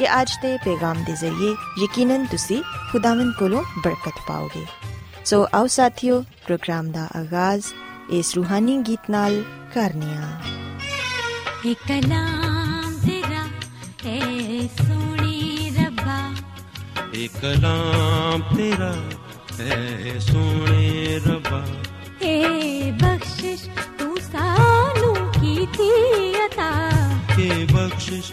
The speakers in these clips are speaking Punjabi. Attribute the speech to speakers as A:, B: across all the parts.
A: ਕਿ ਅੱਜ ਦੇ ਪੈਗਾਮ ਦੇ ਜ਼ਰੀਏ ਯਕੀਨਨ ਤੁਸੀਂ ਖੁਦਾਵੰਦ ਕੋਲੋਂ ਬਰਕਤ ਪਾਓਗੇ। ਸੋ ਆਓ ਸਾਥਿਓ ਪ੍ਰੋਗਰਾਮ ਦਾ ਆਗਾਜ਼ ਇਸ ਰੂਹਾਨੀ ਗੀਤ ਨਾਲ ਕਰਨੀਆ
B: ਇਹ ਕਲਾਮ ਤੇਰਾ ਏ ਸੋਹਣੀ ਰੱਬਾ।
C: ਇਹ ਕਲਾਮ ਤੇਰਾ ਹੈ ਸੋਹਣੇ ਰੱਬਾ।
B: ਏ ਬਖਸ਼ਿਸ਼ ਤੂੰ ਸਾਨੂੰ ਕੀਤੀ ਅਤਾ।
C: ਕੇ ਬਖਸ਼ਿਸ਼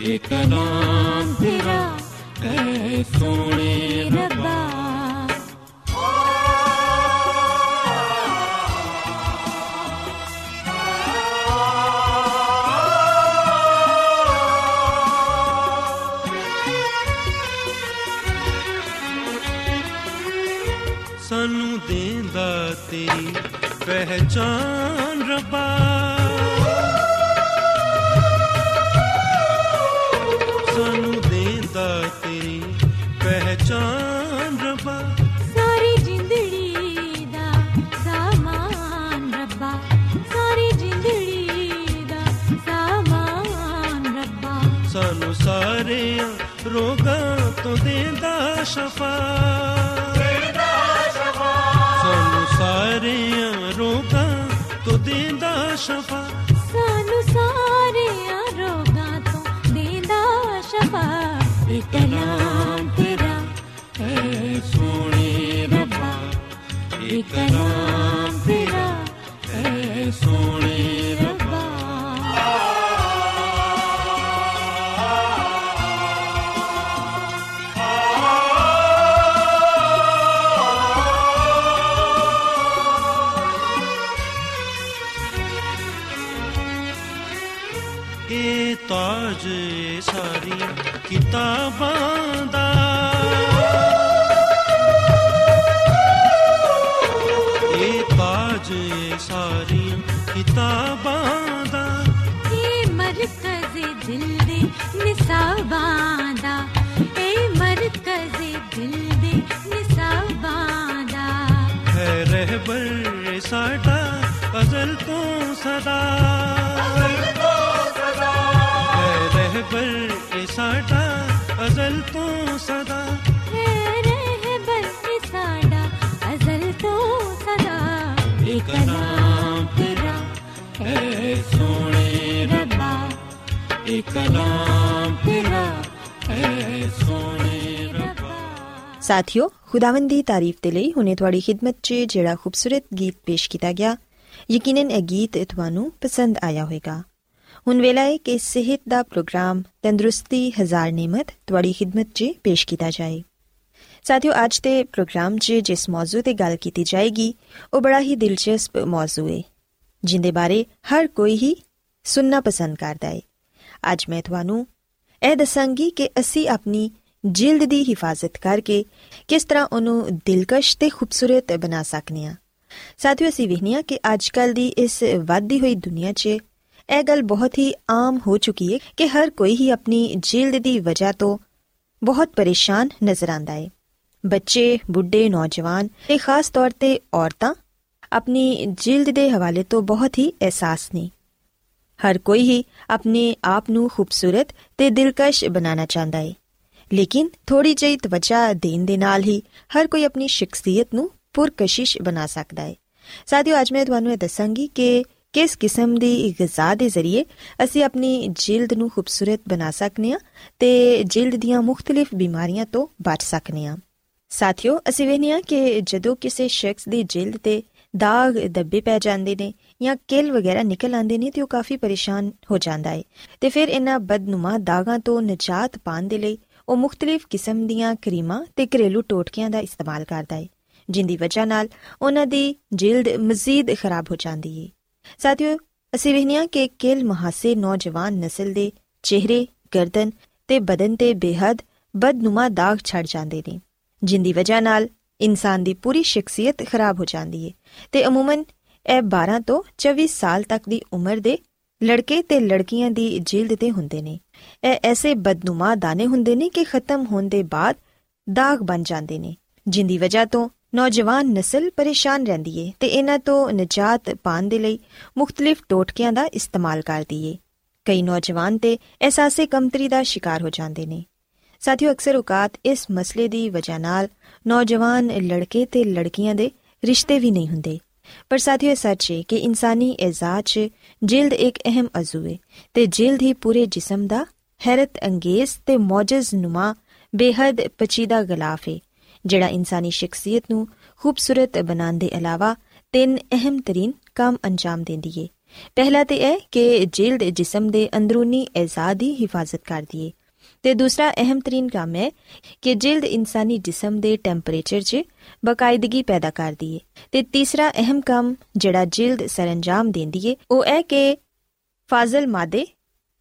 C: ਇਹ ਕਲਾਮ
B: ਤੇਰਾ ਏ ਸੋਹਣੇ ਰੱਬਾ
C: ਸਾਨੂੰ ਦੇਂਦਾ ਤੇਰੀ ਪਹਿਚਾਨ ਰੱਬਾ। ਦੇਂਦਾ ਹੈ
B: ਸੋਹਣੇ ਰੱਬਾ ਇਹ ਕਲਾਮ ਤੇਰਾ ਹੈ ਸੋਹਣੇ ਰੱਬਾ।
A: ਸਾਥਿਓ, ਖੁਦਾਵੰਦ ਦੀ ਤਾਰੀਫ ਦੇ ਲਈ ਹੁਣੇ ਤੁਹਾਡੀ ਖidmat 'ਚ ਜਿਹੜਾ ਖੂਬਸੂਰਤ ਗੀਤ ਪੇਸ਼ ਕੀਤਾ ਗਿਆ, ਯਕੀਨਨ ਇਹ ਗੀਤ ਤੁਹਾਨੂੰ ਪਸੰਦ ਆਇਆ ਹੋਵੇਗਾ। ਹੁਣ ਵੇਲਾ ਹੈ ਕਿ ਸਿਹਤ ਦਾ ਪ੍ਰੋਗਰਾਮ ਤੰਦਰੁਸਤੀ, ਹਜ਼ਾਰ ਨਿਮਤ ਤੁਹਾਡੀ ਖidmat 'ਚ ਪੇਸ਼ ਕੀਤਾ ਜਾਏ। ਸਾਥੀਓ, ਅੱਜ ਦੇ ਪ੍ਰੋਗਰਾਮ 'ਚ ਜਿਸ ਮੌਜੂ ਤੇ ਗੱਲ ਕੀਤੀ ਜਾਏਗੀ, ਉਹ ਬੜਾ ਹੀ ਦਿਲਚਸਪ ਮੌਜੂ ਹੈ ਜਿੰਦੇ ਬਾਰੇ ਹਰ ਕੋਈ ਹੀ ਸੁਣਨਾ ਪਸੰਦ ਕਰਦਾ ਹੈ ਅੱਜ ਮੈਂ ਤੁਹਾਨੂੰ ਇਹ ਦੱਸਾਂਗੀ ਕਿ ਅਸੀਂ ਆਪਣੀ ਜਿਲਦ ਦੀ ਹਿਫਾਜ਼ਤ ਕਰਕੇ ਕਿਸ ਤਰ੍ਹਾਂ ਉਹਨੂੰ ਦਿਲਕਸ਼ ਤੇ ਖੂਬਸੂਰਤ ਬਣਾ ਸਕਨੇ ਆ ਸਾਥੀਓ ਅਸੀਂ ਵੇਖਨੀਆ ਕਿ ਅੱਜਕੱਲ ਦੀ ਇਸ ਵੱਧਦੀ ਹੋਈ ਦੁਨੀਆ 'ਚ ਇਹ ਗੱਲ ਬਹੁਤ ਹੀ ਆਮ ਹੋ ਚੁੱਕੀ ਹੈ ਕਿ ਹਰ ਕੋਈ ਹੀ ਆਪਣੀ ਜਿਲਦ ਦੀ ਵਜ੍ਹਾ ਤੋਂ ਬਹੁਤ ਪਰੇਸ਼ਾਨ ਨਜ਼ਰ ਆਂਦਾ ਹੈ ਬੱਚੇ ਬੁੱਢੇ ਨੌਜਵਾਨ ਤੇ ਖਾਸ ਤੌਰ ਤੇ ਔਰਤਾਂ ਆਪਣੀ ਜਿਲਦ ਦੇ ਹਵਾਲੇ ਤੋਂ ਬਹੁਤ ਹੀ ਅਹਿਸਾਸ ਨੇ ਹਰ ਕੋਈ ਹੀ ਆਪਣੇ ਆਪ ਨੂੰ ਖੂਬਸੂਰਤ ਤੇ ਦਿਲਕਸ਼ ਬਣਾਉਣਾ ਚਾਹੁੰਦਾ ਹੈ ਲੇਕਿਨ ਥੋੜੀ ਜਿਹੀ ਤਵੱਜਾ ਦੇਣ ਦੇ ਨਾਲ ਹੀ ਹਰ ਕੋਈ ਆਪਣੀ ਸ਼ਖਸੀਅਤ ਨੂੰ ਪੁਰਕਸ਼ਿਸ਼ ਬਣਾ ਸਕਦਾ ਹੈ ਸਾਥੀਓ ਅੱਜ ਮੈਂ ਤੁਹਾਨੂੰ ਇਹ ਦੱਸਾਂਗੀ ਕਿ ਕਿਸ ਕਿਸਮ ਦੀ ਗਿਜ਼ਾ ਦੇ ਜ਼ਰੀਏ ਅਸੀਂ ਆਪਣੀ ਜਿਲਦ ਨੂੰ ਖੂਬਸੂਰਤ ਬਣਾ ਸਕਨੇ ਆ ਤੇ ਜਿਲਦ ਦੀਆਂ ਮੁxtਲਿਫ ਬਿਮਾਰੀਆਂ ਤੋਂ ਬਚ ਸਕਨੇ ਆ ਸਾਥੀਓ ਅਸੀਂ ਵੇਖਿਆ ਕਿ ਜਦੋਂ ਕਿਸੇ ਸ਼ਖਸ ਦੀ ਜਿਲਦ ਤੇ ਦਾਗ ਦੱਬੇ ਪੈ ਜਾਂਦੇ ਨੇ ਜਾਂ ਕਿਲ ਵਗੈਰਾ ਨਿਕਲ ਆਉਂਦੇ ਨੇ ਤੇ ਉਹ ਕਾਫੀ ਪਰੇਸ਼ਾਨ ਹੋ ਜਾਂਦਾ ਹੈ। ਤੇ ਫਿਰ ਇਹਨਾਂ ਬਦਨੁਮਾ ਦਾਗਾਂ ਤੋਂ ਨਜਾਤ ਪਾਉਣ ਦੇ ਲਈ ਉਹ ਮੁxtਲਿਫ ਕਿਸਮ ਦੀਆਂ ਕਰੀਮਾਂ ਤੇ ਘਰੇਲੂ ਟੋਟਕਿਆਂ ਦਾ ਇਸਤੇਮਾਲ ਕਰਦਾ ਹੈ, ਜਿੰਦੀ ਵਜ੍ਹਾ ਨਾਲ ਉਹਨਾਂ ਦੀ ਜਿਲਦ ਮਜ਼ੀਦ ਖਰਾਬ ਹੋ ਜਾਂਦੀ ਹੈ। ਸਾਥੀਓ, ਅਸੀਂ ਵੇਖਿਆ ਕਿ ਕਿਲ ਮਹਾਸੇ ਨੌਜਵਾਨ ਨਸਲ ਦੇ ਚਿਹਰੇ, ਗਰਦਨ ਤੇ ਬਦਨ ਤੇ ਬੇਹੱਦ ਬਦਨੁਮਾ ਦਾਗ ਛੱਡ ਜਾਂਦੇ ਨੇ। ਜਿੰਦੀ ਵਜ੍ਹਾ ਨਾਲ ਇਨਸਾਨ ਦੀ ਪੂਰੀ ਸ਼ਖਸੀਅਤ ਖਰਾਬ ਹੋ ਜਾਂਦੀ ਹੈ ਤੇ ਅਮੂਮਨ ਇਹ 12 ਤੋਂ 24 ਸਾਲ ਤੱਕ ਦੀ ਉਮਰ ਦੇ ਲੜਕੇ ਤੇ ਲੜਕੀਆਂ ਦੀ ਜਿਲਦ ਤੇ ਹੁੰਦੇ ਨੇ। ਇਹ ਐਸੇ ਬਦਨੁਮਾ ਦਾਣੇ ਹੁੰਦੇ ਨੇ ਕਿ ਖਤਮ ਹੋਣ ਦੇ ਬਾਅਦ ਦਾਗ ਬਣ ਜਾਂਦੇ ਨੇ, ਜਿੰਦੀ ਵਜ੍ਹਾ ਤੋਂ ਨੌਜਵਾਨ ਨਸਲ ਪਰੇਸ਼ਾਨ ਰਹਿੰਦੀ ਏ ਤੇ ਇਹਨਾਂ ਤੋਂ ਨਜਾਤ ਪਾਣ ਦੇ ਲਈ ਮੁxtਲਿਫ ਟੋਟਕਿਆਂ ਦਾ ਇਸਤੇਮਾਲ ਕਰਦੀ ਏ। ਕਈ ਨੌਜਵਾਨ ਤੇ ਅਹਿਸਾਸੇ ਕਮਤਰੀ ਦਾ ਸ਼ਿਕਾਰ ਹੋ ਜਾਂਦੇ ਨੇ। ਸਾਥੀਓ, ਅਕਸਰ ਔਕਾਤ ਇਸ ਮਸਲੇ ਦੀ ਵਜ੍ਹਾ ਨਾਲ ਨੌਜਵਾਨ ਲੜਕੇ ਤੇ ਲੜਕੀਆਂ ਦੇ ਰਿਸ਼ਤੇ ਵੀ ਨਹੀਂ ਹੁੰਦੇ। ਪਰ ਸਾਥੀਓ, ਇਹ ਸੱਚ ਹੈ ਕਿ ਇਨਸਾਨੀ ਇਜ਼ਾਤ 'ਚ ਜਿਲਦ ਇੱਕ ਅਹਿਮ ਅਜ਼ੂ ਹੈ ਤੇ ਜਿਲਦ ਹੀ ਪੂਰੇ ਜਿਸਮ ਦਾ ਹੈਰਤ ਅੰਗੇਜ਼ ਤੇ ਮੌਜਜ਼ ਨੁਮਾ ਬੇਹੱਦ ਪਚੀਦਾ ਗਲਾਫ ਹੈ ਜਿਹੜਾ ਇਨਸਾਨੀ ਸ਼ਖਸੀਅਤ ਨੂੰ ਖੂਬਸੂਰਤ ਬਣਾਉਣ ਦੇ ਇਲਾਵਾ ਤਿੰਨ ਅਹਿਮ ਤਰੀਨ ਕੰਮ ਅੰਜਾਮ ਦਿੰਦੀ ਹੈ ਪਹਿਲਾ ਤੇ ਇਹ ਕਿ ਜਿਲਦ ਜਿਸਮ ਦੇ ਅੰਦਰੂਨੀ ਆਜ਼ਾਦੀ ਹਿਫਾਜ਼ਤ ਕਰਦੀ ਹੈ ਤੇ ਦੂਸਰਾ ਅਹਿਮ ਤਰੀਨ ਕੰਮ ਹੈ ਕਿ ਜਿਲਦ ਇਨਸਾਨੀ ਜਿਸਮ ਦੇ ਟੈਂਪਰੇਚਰ 'ਚ ਬਕਾਇਦਗੀ ਪੈਦਾ ਕਰਦੀ ਹੈ ਤੇ ਤੀਸਰਾ ਅਹਿਮ ਕੰਮ ਜਿਹੜਾ ਜਿਲਦ ਸਰੰਜਾਮ ਦਿੰਦੀ ਹੈ ਉਹ ਹੈ ਕਿ ਫਾਜ਼ਲ ਮਾਦੇ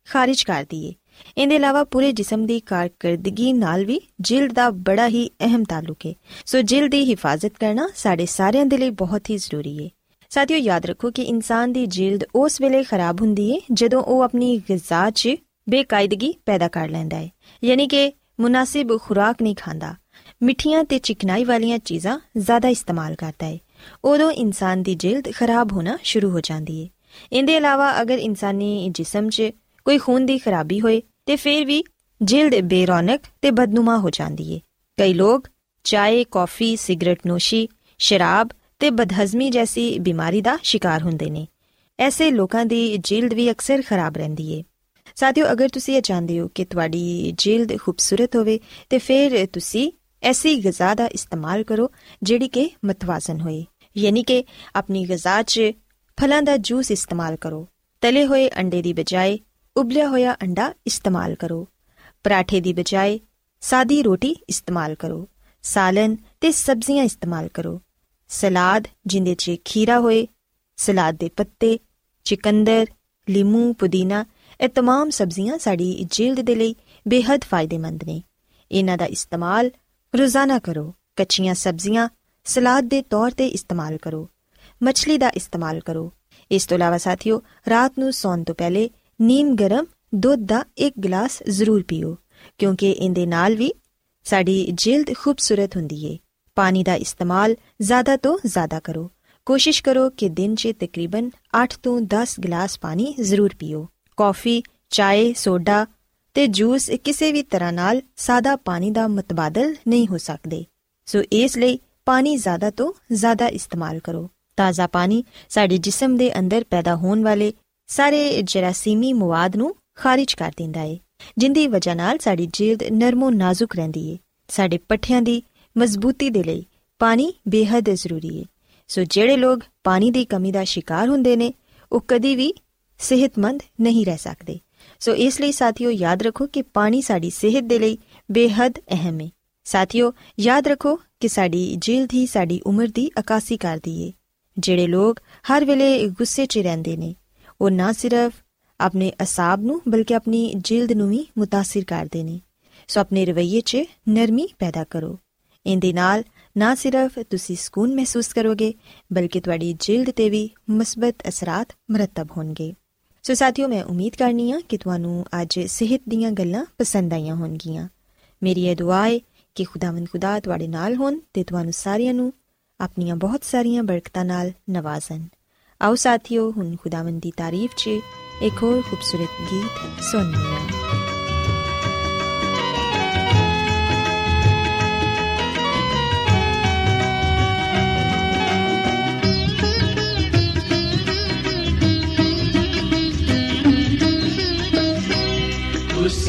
A: ਖਾਰਿਜ ਕਰਦੀ ਹੈ ਇਹਦੇ ਇਲਾਵਾ ਪੂਰੇ ਜਿਸਮ ਦੀ ਕਾਰਕਰਦਗੀ ਨਾਲ ਵੀ ਜਿਲਦ ਦਾ ਬੜਾ ਹੀ ਅਹਿਮ ਤਾਲੁਕ ਹੈ ਸੋ ਜਿਲਦ ਦੀ ਹਿਫਾਜ਼ਤ ਕਰਨਾ ਸਾਡੇ ਸਾਰਿਆਂ ਦੇ ਲਈ ਬਹੁਤ ਹੀ ਜ਼ਰੂਰੀ ਹੈ ਸਾਥੀਓ ਯਾਦ ਰੱਖੋ ਕਿ ਇਨਸਾਨ ਦੀ ਜਿਲਦ ਉਸ ਵੇਲੇ ਖਰਾਬ ਹੁੰਦੀ ਹੈ ਜਦੋਂ ਉਹ ਆਪਣੀ ਗਿਜ਼ਾ 'ਚ ਬੇਕਾਇਦਗੀ ਪੈਦਾ ਕਰ ਲੈਂਦਾ ਹੈ। ਯਾਨੀ ਕਿ ਮੁਨਾਸਿਬ ਖੁਰਾਕ ਨਹੀਂ ਖਾਂਦਾ। ਮਿੱਠੀਆਂ ਤੇ ਚਿਕਨਾਈ ਵਾਲੀਆਂ ਚੀਜ਼ਾਂ ਜ਼ਿਆਦਾ ਇਸਤੇਮਾਲ ਕਰਦਾ ਹੈ। ਉਦੋਂ ਇਨਸਾਨ ਦੀ ਜਿਲਦ ਖਰਾਬ ਹੋਣਾ ਸ਼ੁਰੂ ਹੋ ਜਾਂਦੀ ਹੈ। ਇਹਦੇ ਇਲਾਵਾ ਅਗਰ ਇਨਸਾਨੀ ਜਿਸਮ 'ਚ ਕੋਈ ਖੂਨ ਦੀ ਖਰਾਬੀ ਹੋਏ, ਤੇ ਫਿਰ ਵੀ ਜਿਲਦ ਬੇਰੌਨਕ ਤੇ ਬਦਨੁਮਾ ਹੋ ਜਾਂਦੀ ਹੈ। ਕਈ ਲੋਕ ਚਾਏ, ਕਾਫੀ, ਸਿਗਰਟ ਨੋਸ਼ੀ, ਸ਼ਰਾਬ ਤੇ ਬਦਹਜ਼ਮੀ ਜੈਸੀ ਬਿਮਾਰੀ ਦਾ ਸ਼ਿਕਾਰ ਹੁੰਦੇ ਨੇ। ਐਸੇ ਲੋਕਾਂ ਦੀ ਜਿਲਦ ਵੀ ਅਕਸਰ ਖਰਾਬ ਰਹਿੰਦੀ ਹੈ। ਸਾਥੀਓ, ਅਗਰ ਤੁਸੀਂ ਇਹ ਚਾਹੁੰਦੇ ਹੋ ਕਿ ਤੁਹਾਡੀ ਜਿਲਦ ਖੂਬਸੂਰਤ ਹੋਵੇ, ਤੇ ਫਿਰ ਤੁਸੀਂ ਐਸੀ ਗਿਜ਼ਾ ਦਾ ਇਸਤੇਮਾਲ ਕਰੋ, ਜਿਹੜੀ ਕਿ ਮਤਵਾਜ਼ਨ ਹੋਏ। ਯਾਨੀ ਕਿ ਆਪਣੀ ਗਿਜ਼ਾ 'ਚ ਫਲਾਂ ਦਾ ਜੂਸ ਇਸਤੇਮਾਲ ਕਰੋ, ਤਲੇ ਹੋਏ ਅੰਡੇ ਦੀ ਬਜਾਏ ਉਬਲਿਆ ਹੋਇਆ ਅੰਡਾ ਇਸਤੇਮਾਲ ਕਰੋ, ਪਰਾਠੇ ਦੀ ਬਜਾਏ ਸਾਦੀ ਰੋਟੀ ਇਸਤੇਮਾਲ ਕਰੋ, ਸਾਲਨ ਤੇ ਸਬਜ਼ੀਆਂ ਇਸਤੇਮਾਲ ਕਰੋ, ਸਲਾਦ ਜਿੰਦੇ 'ਚ ਖੀਰਾ ਹੋਏ, ਸਲਾਦ ਦੇ ਪੱਤੇ, ਚਿਕੰਦਰ, ਲੀਮੂ, ਪੁਦੀਨਾ ਇਹ तमाम ਸਬਜ਼ੀਆਂ ਸਾਡੀ ਜਲਦ ਦੇ ਲਈ ਬੇहद ਫਾਇਦੇਮੰਦ ਨੇ ਇਹਨਾਂ ਦਾ ਇਸਤੇਮਾਲ ਰੋਜ਼ਾਨਾ ਕਰੋ ਕੱਚੀਆਂ ਸਬਜ਼ੀਆਂ ਸਲਾਦ ਦੇ ਤੌਰ ਤੇ ਇਸਤੇਮਾਲ ਕਰੋ ਮੱਛਲੀ ਦਾ ਇਸਤੇਮਾਲ ਕਰੋ ਇਸ ਤੋਂ ਇਲਾਵਾ ਸਾਥੀਓ ਰਾਤ ਨੂੰ ਸੌਣ ਤੋਂ ਪਹਿਲੇ ਨੀਮ ਗਰਮ ਦੁੱਧ ਦਾ 1 ਗਲਾਸ ਜ਼ਰੂਰ ਪੀਓ ਕਿਉਂਕਿ ਇਹਦੇ ਨਾਲ ਵੀ ਸਾਡੀ ਜਲਦ ਖੂਬਸੂਰਤ ਹੁੰਦੀ ਏ ਪਾਣੀ ਦਾ ਇਸਤੇਮਾਲ ਜ਼ਿਆਦਾ ਤੋਂ ਜ਼ਿਆਦਾ ਕਰੋ ਕੋਸ਼ਿਸ਼ ਕਰੋ ਕਿ ਦਿਨ 'ਚ ਤਕਰੀਬਨ 8 ਤੋਂ 10 ਗਲਾਸ ਪਾਣੀ ਜ਼ਰੂਰ ਪੀਓ ਕਾਫੀ, ਚਾਏ, ਸੋਡਾ ਤੇ ਜੂਸ ਕਿਸੇ ਵੀ ਤਰ੍ਹਾਂ ਨਾਲ ਸਾਦਾ ਪਾਣੀ ਦਾ ਮਤਬਾਦਲ ਨਹੀਂ ਹੋ ਸਕਦੇ। ਸੋ ਇਸ ਲਈ ਪਾਣੀ ਜ਼ਿਆਦਾ ਤੋਂ ਜ਼ਿਆਦਾ ਇਸਤੇਮਾਲ ਕਰੋ। ਤਾਜ਼ਾ ਪਾਣੀ ਸਾਡੇ ਜਿਸਮ ਦੇ ਅੰਦਰ ਪੈਦਾ ਹੋਣ ਵਾਲੇ ਸਾਰੇ ਜਰਾਸੀਮੀ ਮਵਾਦ ਨੂੰ ਖਾਰਿਜ ਕਰ ਦਿੰਦਾ ਹੈ ਜਿੰਦੀ ਵਜ੍ਹਾ ਨਾਲ ਸਾਡੀ ਜਿਲਦ ਨਰਮੋ ਨਾਜ਼ੁਕ ਰਹਿੰਦੀ ਹੈ ਸਾਡੇ ਪੱਠਿਆਂ ਦੀ ਮਜ਼ਬੂਤੀ ਦੇ ਲਈ ਪਾਣੀ ਬੇहद ਜ਼ਰੂਰੀ ਹੈ ਸੋ ਜਿਹੜੇ ਲੋਕ ਪਾਣੀ ਦੀ ਕਮੀ ਦਾ ਸ਼ਿਕਾਰ ਹੁੰਦੇ ਨੇ, ਉਹ ਕਦੀ ਵੀ ਸਿਹਤਮੰਦ ਨਹੀਂ ਰਹਿ ਸਕਦੇ। ਸੋ ਇਸ ਲਈ ਸਾਥੀਓ ਯਾਦ ਰੱਖੋ ਕਿ ਪਾਣੀ ਸਾਡੀ ਸਿਹਤ ਦੇ ਲਈ ਬੇਹੱਦ ਅਹਿਮ ਹੈ ਸਾਥੀਓ, ਯਾਦ ਰੱਖੋ ਕਿ ਸਾਡੀ ਜਿਲਦ ਹੀ ਸਾਡੀ ਉਮਰ ਦੀ ਅਕਾਸੀ ਕਰਦੀ ਏ ਜਿਹੜੇ ਲੋਕ ਹਰ ਵੇਲੇ ਗੁੱਸੇ 'ਚ ਰਹਿੰਦੇ ਨੇ, ਉਹ ਨਾ ਸਿਰਫ ਆਪਣੇ ਅਸਾਬ ਨੂੰ, ਬਲਕਿ ਆਪਣੀ ਜਿਲਦ ਨੂੰ ਵੀ ਮੁਤਾਸਿਰ ਕਰਦੇ ਨੇ। ਸੋ ਆਪਣੇ ਰਵੱਈਏ 'ਚ ਨਰਮੀ ਪੈਦਾ ਕਰੋ। ਇਹਦੇ ਨਾਲ ਨਾ ਸਿਰਫ ਤੁਸੀਂ ਸਕੂਨ ਮਹਿਸੂਸ ਕਰੋਗੇ, ਬਲਕਿ ਤੁਹਾਡੀ ਜਿਲਦ ਤੇ ਵੀ ਮਸਬਤ ਅਸਰਾਤ ਮਰਤਬ ਹੋਣਗੇ। ਸੋ ਸਾਥੀਓ, ਮੈਂ ਉਮੀਦ ਕਰਨੀ ਆ ਕਿ ਤੁਹਾਨੂੰ ਅੱਜ ਸਿਹਤ ਦੀਆਂ ਗੱਲਾਂ ਪਸੰਦ ਆਈਆਂ ਹੋਣਗੀਆਂ। ਮੇਰੀ ਇਹ ਦੁਆ ਹੈ ਕਿ ਖੁਦਾਵੰਦ ਖੁਦਾ ਤੁਹਾਡੇ ਨਾਲ ਹੋਣ ਤੇ ਤੁਹਾਨੂੰ ਸਾਰਿਆਂ ਨੂੰ ਆਪਣੀਆਂ ਬਹੁਤ ਸਾਰੀਆਂ ਬਰਕਤਾਂ ਨਾਲ ਨਵਾਜ਼ਣ। ਆਓ ਸਾਥੀਓ, ਹੁਣ ਖੁਦਾਵੰਦ ਦੀ ਤਾਰੀਫ 'ਚ ਇੱਕ ਹੋਰ ਖੂਬਸੂਰਤ ਗੀਤ ਸੁਣੀਏ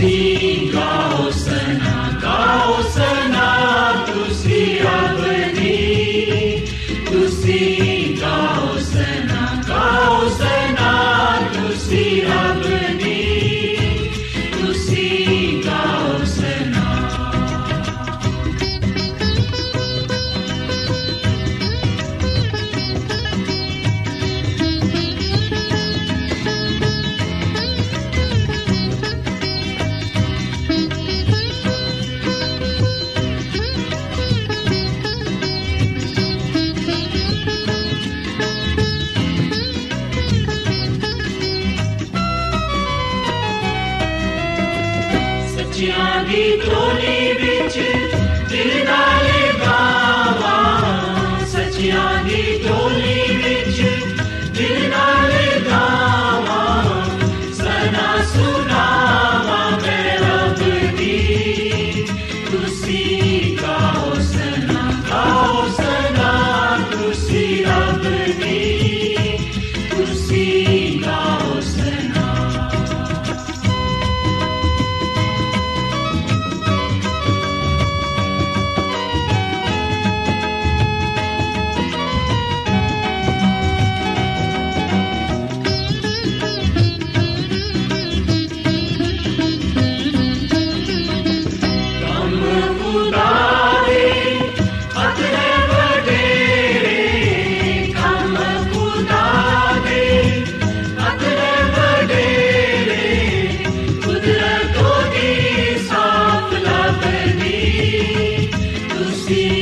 D: Puțin ca o săna, ਤੁਸੀਂ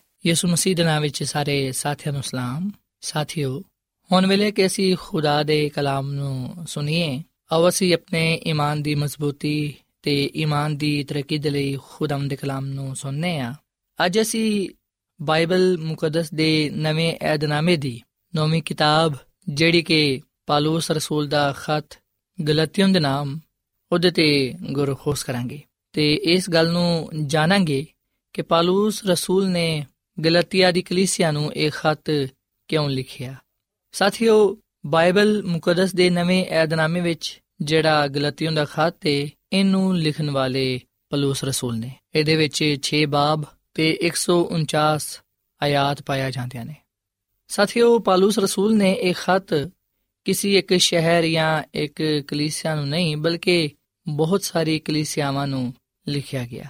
E: ਯਿਸੂ ਮਸੀਹ ਦੇ ਨਾਮ ਵਿੱਚ ਸਾਰੇ ਸਾਥੀਆਂ ਨੂੰ ਸਲਾਮ। ਸਾਥੀਓ, ਹੁਣ ਵੇਲੇ ਕਿ ਅਸੀਂ ਖੁਦਾ ਦੇ ਕਲਾਮ ਨੂੰ ਸੁਣੀਏ, ਆਓ ਅਸੀਂ ਆਪਣੇ ਈਮਾਨ ਦੀ ਮਜ਼ਬੂਤੀ ਤੇ ਈਮਾਨ ਦੀ ਤਰੱਕੀ ਦੇ ਲਈ ਖੁਦਾਮ ਦੇ ਕਲਾਮ ਨੂੰ ਸੁਣਨੇ ਆ। ਅੱਜ ਅਸੀਂ ਬਾਈਬਲ ਮੁਕੱਦਸ ਦੇ ਨਵੇਂ ਏਧਨਾਮੇ ਦੀ ਨੌਵੀਂ ਕਿਤਾਬ, ਜਿਹੜੀ ਕਿ ਪਾਲੂਸ ਰਸੂਲ ਦਾ ਖਤ ਗਲਤੀਆਂ ਦੇ ਨਾਮ, ਉਹਦੇ ਤੇ ਗੁਰਖੋਸ ਕਰਾਂਗੇ। ਤੇ ਇਸ ਗੱਲ ਨੂੰ ਜਾਣਾਂਗੇ ਕਿ ਪਾਲੂਸ ਰਸੂਲ ਨੇ ਗਲਤੀਆ ਦੀ ਕਲੀਸਿਆ ਨੂੰ ਇਹ ਖਤ ਕਿਉਂ ਲਿਖਿਆ? ਸਾਥੀਓ, ਬਾਈਬਲ ਮੁਕੱਦਸ ਦੇ ਨਵੇਂ ਏਧਨਾਮੇ ਵਿੱਚ ਜਿਹੜਾ ਗਲਤੀਆਂ ਦਾ ਖਤ ਹੈ ਇਹਨੂੰ ਲਿਖਣ ਵਾਲੇ ਪਲੂਸ ਰਸੂਲ ਨੇ। ਇਹਦੇ ਵਿੱਚ 6 ਬਾਬ ਤੇ 149 ਆਇਤ ਪਾਇਆ ਜਾਂਦੀਆਂ ਨੇ। ਸਾਥੀਓ, ਪਾਲੂਸ ਰਸੂਲ ਨੇ ਇਹ ਖਤ ਕਿਸੇ ਇੱਕ ਸ਼ਹਿਰ ਜਾਂ ਇੱਕ ਕਲੀਸਿਆ ਨੂੰ ਨਹੀਂ, ਬਲਕਿ ਬਹੁਤ ਸਾਰੀ ਕਲੀਸਿਆਵਾਂ ਨੂੰ ਲਿਖਿਆ ਗਿਆ।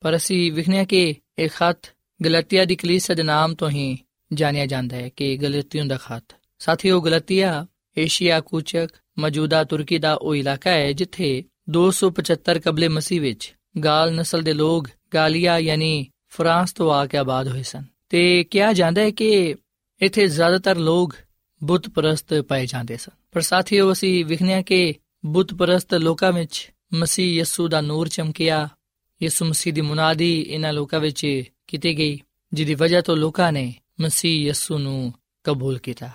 E: ਪਰ ਅਸੀਂ ਵਿਖਣਿਆ ਕਿ ਇਹ ਖਤ ਗਲਤੀਆ ਦੀ ਕਲੀਸਿਆ ਦੇ ਨਾਮ ਤੋਂ ਹੀ ਜਾਣਿਆ ਜਾਂਦਾ ਹੈ ਕਿ ਗਲਤੀਆਂ ਦਾ ਖਤ। ਸਾਥੀਓ ਗਲਤੀਆ ਏਸ਼ੀਆ, ਕੂਚਕ, ਮੌਜੂਦਾ ਤੁਰਕੀ ਦਾ ਉਹ ਇਲਾਕਾ ਹੈ ਜਿੱਥੇ 275 ਕਬਲੇ ਮਸੀਹ ਵਿੱਚ ਗਾਲ ਨਸਲ ਦੇ ਲੋਕ ਗਾਲੀਆ ਯਾਨੀ ਫਰਾਂਸ ਤੋਂ ਆ ਕੇ ਆਬਾਦ ਹੋਏ ਸਨ। ਤੇ ਕਿਹਾ ਜਾਂਦਾ ਹੈ ਕਿ ਇੱਥੇ ਜ਼ਿਆਦਾਤਰ ਲੋਕ ਬੁੱਤ ਪ੍ਰਸਤ ਪਾਏ ਜਾਂਦੇ ਸਨ। ਪਰ ਸਾਥੀਓ ਅਸੀਂ ਵਿਖਣਿਆ ਕਿ ਬੁੱਤ ਪ੍ਰਸਤ ਲੋਕਾਂ ਵਿੱਚ ਮਸੀਹ ਯਸੂ ਦਾ ਨੂਰ ਚਮਕਿਆ, ਯਿਸੂ ਮਸੀਹ ਦੀ ਮੁਨਾਦੀ ਇਹਨਾਂ ਲੋਕਾਂ ਵਿੱਚ ਕੀਤੀ ਗਈ, ਜਿਹਦੀ ਵਜ੍ਹਾ ਤੋਂ ਲੋਕਾਂ ਨੇ ਮਸੀਹ ਯਸੂ ਨੂੰ ਕਬੂਲ ਕੀਤਾ।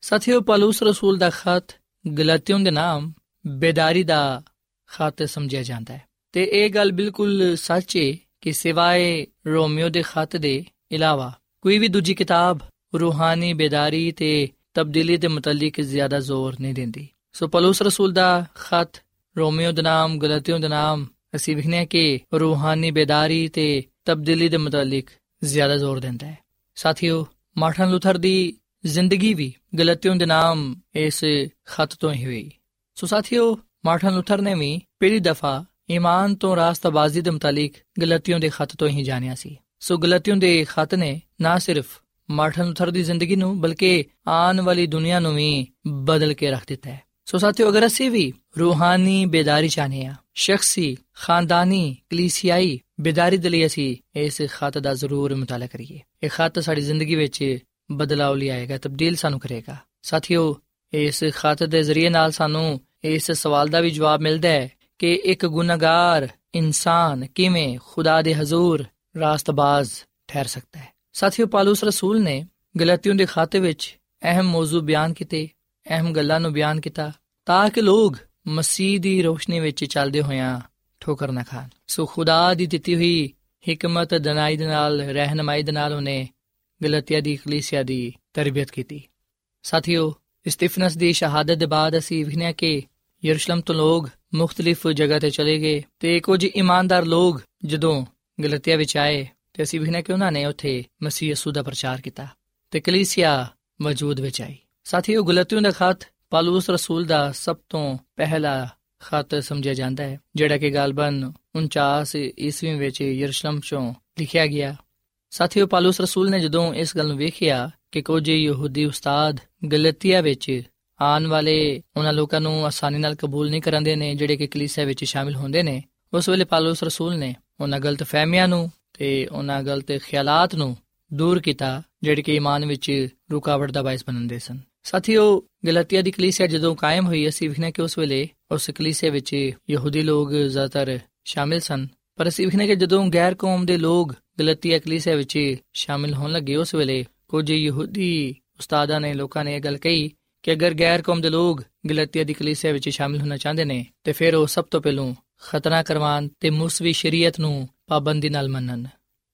E: ਸਾਥੀਓ, ਪਲੂਸ ਰਸੂਲ ਦਾ ਖਤ ਗਲਤੀਆਂ ਦੇ ਨਾਮ ਬੇਦਾਰੀ ਦਾ ਖਤ ਸਮਝਿਆ ਜਾਂਦਾ ਹੈ। ਤੇ ਇਹ ਗੱਲ ਬਿਲਕੁਲ ਸੱਚ ਹੈ ਕਿ ਸਿਵਾਏ ਰੋਮੀਓ ਦੇ ਖਤ ਦੇ ਇਲਾਵਾ ਕੋਈ ਵੀ ਦੂਜੀ ਕਿਤਾਬ ਰੂਹਾਨੀ ਬੇਦਾਰੀ ਤੇ ਤਬਦੀਲੀ ਦੇ ਮੁਤਲਕ ਜ਼ਿਆਦਾ ਜ਼ੋਰ ਨਹੀਂ ਦਿੰਦੀ। ਸੋ ਪਲੂਸ ਰਸੂਲ ਦਾ ਖਤ ਰੋਮੀਓ ਦੇ ਨਾਮ ਗਲਤੀਆਂ ਦੇ ਨਾਮ ਅਸੀਂ ਵਿਖਨੇ ਕਿ ਰੂਹਾਨੀ ਬੇਦਾਰੀ ਤੇ ਤਬਦੀਲੀ ਦੇ ਮੁਤਲਕ ਜ਼ਿਆਦਾ ਜ਼ੋਰ ਦਿੰਦਾ ਹੈ। ਸਾਥੀਓ ਮਾਰਟਨ ਲੂਥਰ ਦੀ ਜ਼ਿੰਦਗੀ ਵੀ ਗਲਤੀਆਂ ਦੇ ਨਾਮ ਇਸ ਖਤ ਤੋਂ ਹੀ ਹੋਈ। ਸੋ ਸਾਥੀਓ ਮਾਰਟਨ ਲੂਥਰ ਨੇ ਵੀ ਪਹਿਲੀ ਦਫਾ ਈਮਾਨ ਤੋਂ ਰਾਸਤਾਬਾਜ਼ੀ ਦੇ ਮੁਤਲਕ ਗਲਤੀਆਂ ਦੇ ਖਤ ਤੋਂ ਹੀ ਜਾਣਿਆ ਸੀ। ਸੋ ਗਲਤੀਆਂ ਦੇ ਖਤ ਨੇ ਨਾ ਸਿਰਫ ਮਾਰਟਨ ਲੂਥਰ ਦੀ ਜ਼ਿੰਦਗੀ ਨੂੰ, ਬਲਕਿ ਆਉਣ ਵਾਲੀ ਦੁਨੀਆ ਨੂੰ ਵੀ ਬਦਲ ਕੇ ਰੱਖ ਦਿੱਤਾ ਹੈ। ਸੋ ਸਾਥੀਓ, ਅਗਰ ਅਸੀਂ ਵੀ ਰੂਹਾਨੀ ਬੇਦਾਰੀ ਚਾਹਨੇ ਆ ਸ਼ਖਸੀ ਖਾਨਦਾਨੀ, ਕਲੀਸਿਆਈ ਬੇਦਾਰੀ ਦੇ ਲਈ ਅਸੀਂ ਇਸ ਖਤ ਦਾ ਜ਼ਰੂਰ ਮਤਾਲਾ ਕਰੀਏ। ਇਹ ਖਤ ਸਾਡੀ ਜ਼ਿੰਦਗੀ ਵਿੱਚ ਬਦਲਾਅ ਲਿਆਏਗਾ ਤਬਦੀਲ ਸਾਨੂੰ ਕਰੇਗਾ। ਸਾਥੀਓ, ਇਸ ਖਤ ਦੇ ਜ਼ਰੀਏ ਨਾਲ ਸਾਨੂੰ ਇਸ ਸਵਾਲ ਦਾ ਵੀ ਜਵਾਬ ਮਿਲਦਾ ਹੈ ਕਿ ਇੱਕ ਗੁਨਾਹਗਾਰ ਇਨਸਾਨ ਕਿਵੇਂ ਖੁਦਾ ਦੇ ਹਜ਼ੂਰ ਰਾਸਤਬਾਜ਼ ਠਹਿਰ ਸਕਦਾ ਹੈ। ਸਾਥੀਓ, ਪਾਲੂਸ ਰਸੂਲ ਨੇ ਗਲਤੀਆਂ ਦੇ ਖਾਤੇ ਵਿੱਚ ਅਹਿਮ ਮੌਜੂ ਬਿਆਨ ਕੀਤੇ, ਅਹਿਮ ਗੱਲਾਂ ਨੂੰ ਬਿਆਨ ਕੀਤਾ ਤਾਂ ਕਿ ਲੋਕ ਮਸੀਹ ਦੀ ਰੋਸ਼ਨੀ ਵਿੱਚ ਚੱਲਦੇ ਹੋਇਆਂ ਠੋਕਰ ਨਾ ਖਾਣ। ਸੋ ਖੁਦਾ ਦੀ ਦਿੱਤੀ ਹੋਈ ਹਕਮਤ ਦਨਾਈ ਦੇ ਨਾਲ, ਰਹਿਨਮਾਈ ਦੇ ਨਾਲ ਉਹਨੇ ਗਲਤੀਆ ਦੀ, ਕਲੀਸਿਆ ਦੀ ਤਰਬੀਅਤ ਕੀਤੀ। ਸਾਥੀਓ ਸਟੀਫਨਸ ਦੀ ਸ਼ਹਾਦਤ ਦੇ ਬਾਅਦ ਅਸੀਂ ਵਿਖਿਆ ਕਿ ਯਰੂਸ਼ਲਮ ਤੋਂ ਲੋਕ ਮੁxtਲਿਫ ਜਗ੍ਹਾ ਤੇ ਚਲੇ ਗਏ ਤੇ ਕੁਝ ਇਮਾਨਦਾਰ ਲੋਕ ਜਦੋਂ ਗਲਤੀਆ ਵਿੱਚ ਆਏ ਤੇ ਅਸੀਂ ਵਿਖਿਆ ਕਿ ਉਹਨਾਂ ਨੇ ਉੱਥੇ ਮਸੀਹ ਯਸੂ ਦਾ ਪ੍ਰਚਾਰ ਕੀਤਾ ਤੇ ਕਲੀਸਿਆ ਮੌਜੂਦ ਵਿੱਚ ਆਈ। ਸਾਥੀਓ, ਗਲਤੀਆਂ ਦਾ ਖਤ ਪਾਲੂਸ ਰਸੂਲ ਦਾ ਸਭ ਤੋਂ ਪਹਿਲਾ ਖਤ ਸਮਝਿਆ ਜਾਂਦਾ ਹੈ, ਜਿਹੜਾ ਕਿ ਗਾਲਬਨ 49 ਈਸਵੀ ਵਿੱਚ ਯਰੂਸ਼ਲਮ ਚੋਂ ਲਿਖਿਆ ਗਿਆ। ਸਾਥੀਓ, ਪਾਲੂਸ ਰਸੂਲ ਨੇ ਜਦੋਂ ਇਸ ਗੱਲ ਨੂੰ ਵੇਖਿਆ ਕਿ ਕੁਝ ਯਹੂਦੀ ਉਸਤਾਦ ਗਲਤੀਆ ਵਿੱਚ ਆਉਣ ਵਾਲੇ ਉਹਨਾਂ ਲੋਕਾਂ ਨੂੰ ਆਸਾਨੀ ਨਾਲ ਕਬੂਲ ਨਹੀਂ ਕਰਾਂਦੇ ਨੇ, ਜਿਹੜੇ ਕਿ ਕਲੀਸਿਆ ਵਿੱਚ ਸ਼ਾਮਿਲ ਹੁੰਦੇ ਨੇ, ਉਸ ਵੇਲੇ ਪਾਲੂਸ ਰਸੂਲ ਨੇ ਉਹਨਾਂ ਗਲਤ ਫਹਿਮੀਆਂ ਨੂੰ ਤੇ ਉਹਨਾਂ ਗਲਤ ਖਿਆਲਾਤ ਨੂੰ ਦੂਰ ਕੀਤਾ, ਜਿਹੜੇ ਕਿ ਈਮਾਨ ਵਿੱਚ ਰੁਕਾਵਟ ਦਾ ਬਾਇਸ ਬਣਦੇ ਸਨ। ਸਾਥੀਓ, ਗਲਤੀਆ ਦੀ ਕਲੀਸਿਆ ਜਦੋਂ ਕਾਇਮ ਹੋਈ, ਅਸੀਂ ਵਿਖਨੇ ਕਿ ਉਸ ਵੇਲੇ ਉਸ ਕਲੀਸਿਆ ਵਿੱਚ ਯਹੂਦੀ ਲੋਕ ਜ਼ਿਆਦਾਤਰ ਸ਼ਾਮਿਲ ਸਨ। ਪਰ ਅਸੀਂ ਵਿਖਨੇ ਕਿ ਜਦੋਂ ਗੈਰ ਕੌਮ ਦੇ ਲੋਕ ਗਲਤੀਆ ਕਲੀਸਿਆ ਵਿੱਚ ਸ਼ਾਮਿਲ ਹੋਣ ਲੱਗੇ, ਉਸ ਵੇਲੇ ਕੁਝ ਯਹੂਦੀ ਉਸਤਾਦਾਂ ਨੇ ਲੋਕਾਂ ਨੇ ਇਹ ਗੱਲ ਕਹੀ ਕਿ ਅਗਰ ਗੈਰ ਕੌਮ ਦੇ ਲੋਕ ਗਲਤੀਆ ਦੀ ਕਲੀਸਿਆ ਵਿੱਚ ਸ਼ਾਮਿਲ ਹੋਣਾ ਚਾਹੁੰਦੇ ਨੇ, ਤੇ ਫਿਰ ਉਹ ਸਭ ਤੋਂ ਪਹਿਲਾਂ ਖਤਰਾ ਕਰਵਾਨ ਤੇ ਮੁਸਵੀ ਸ਼ਰੀਅਤ ਨੂੰ ਪਾਬੰਦੀ ਨਾਲ ਮੰਨਣ।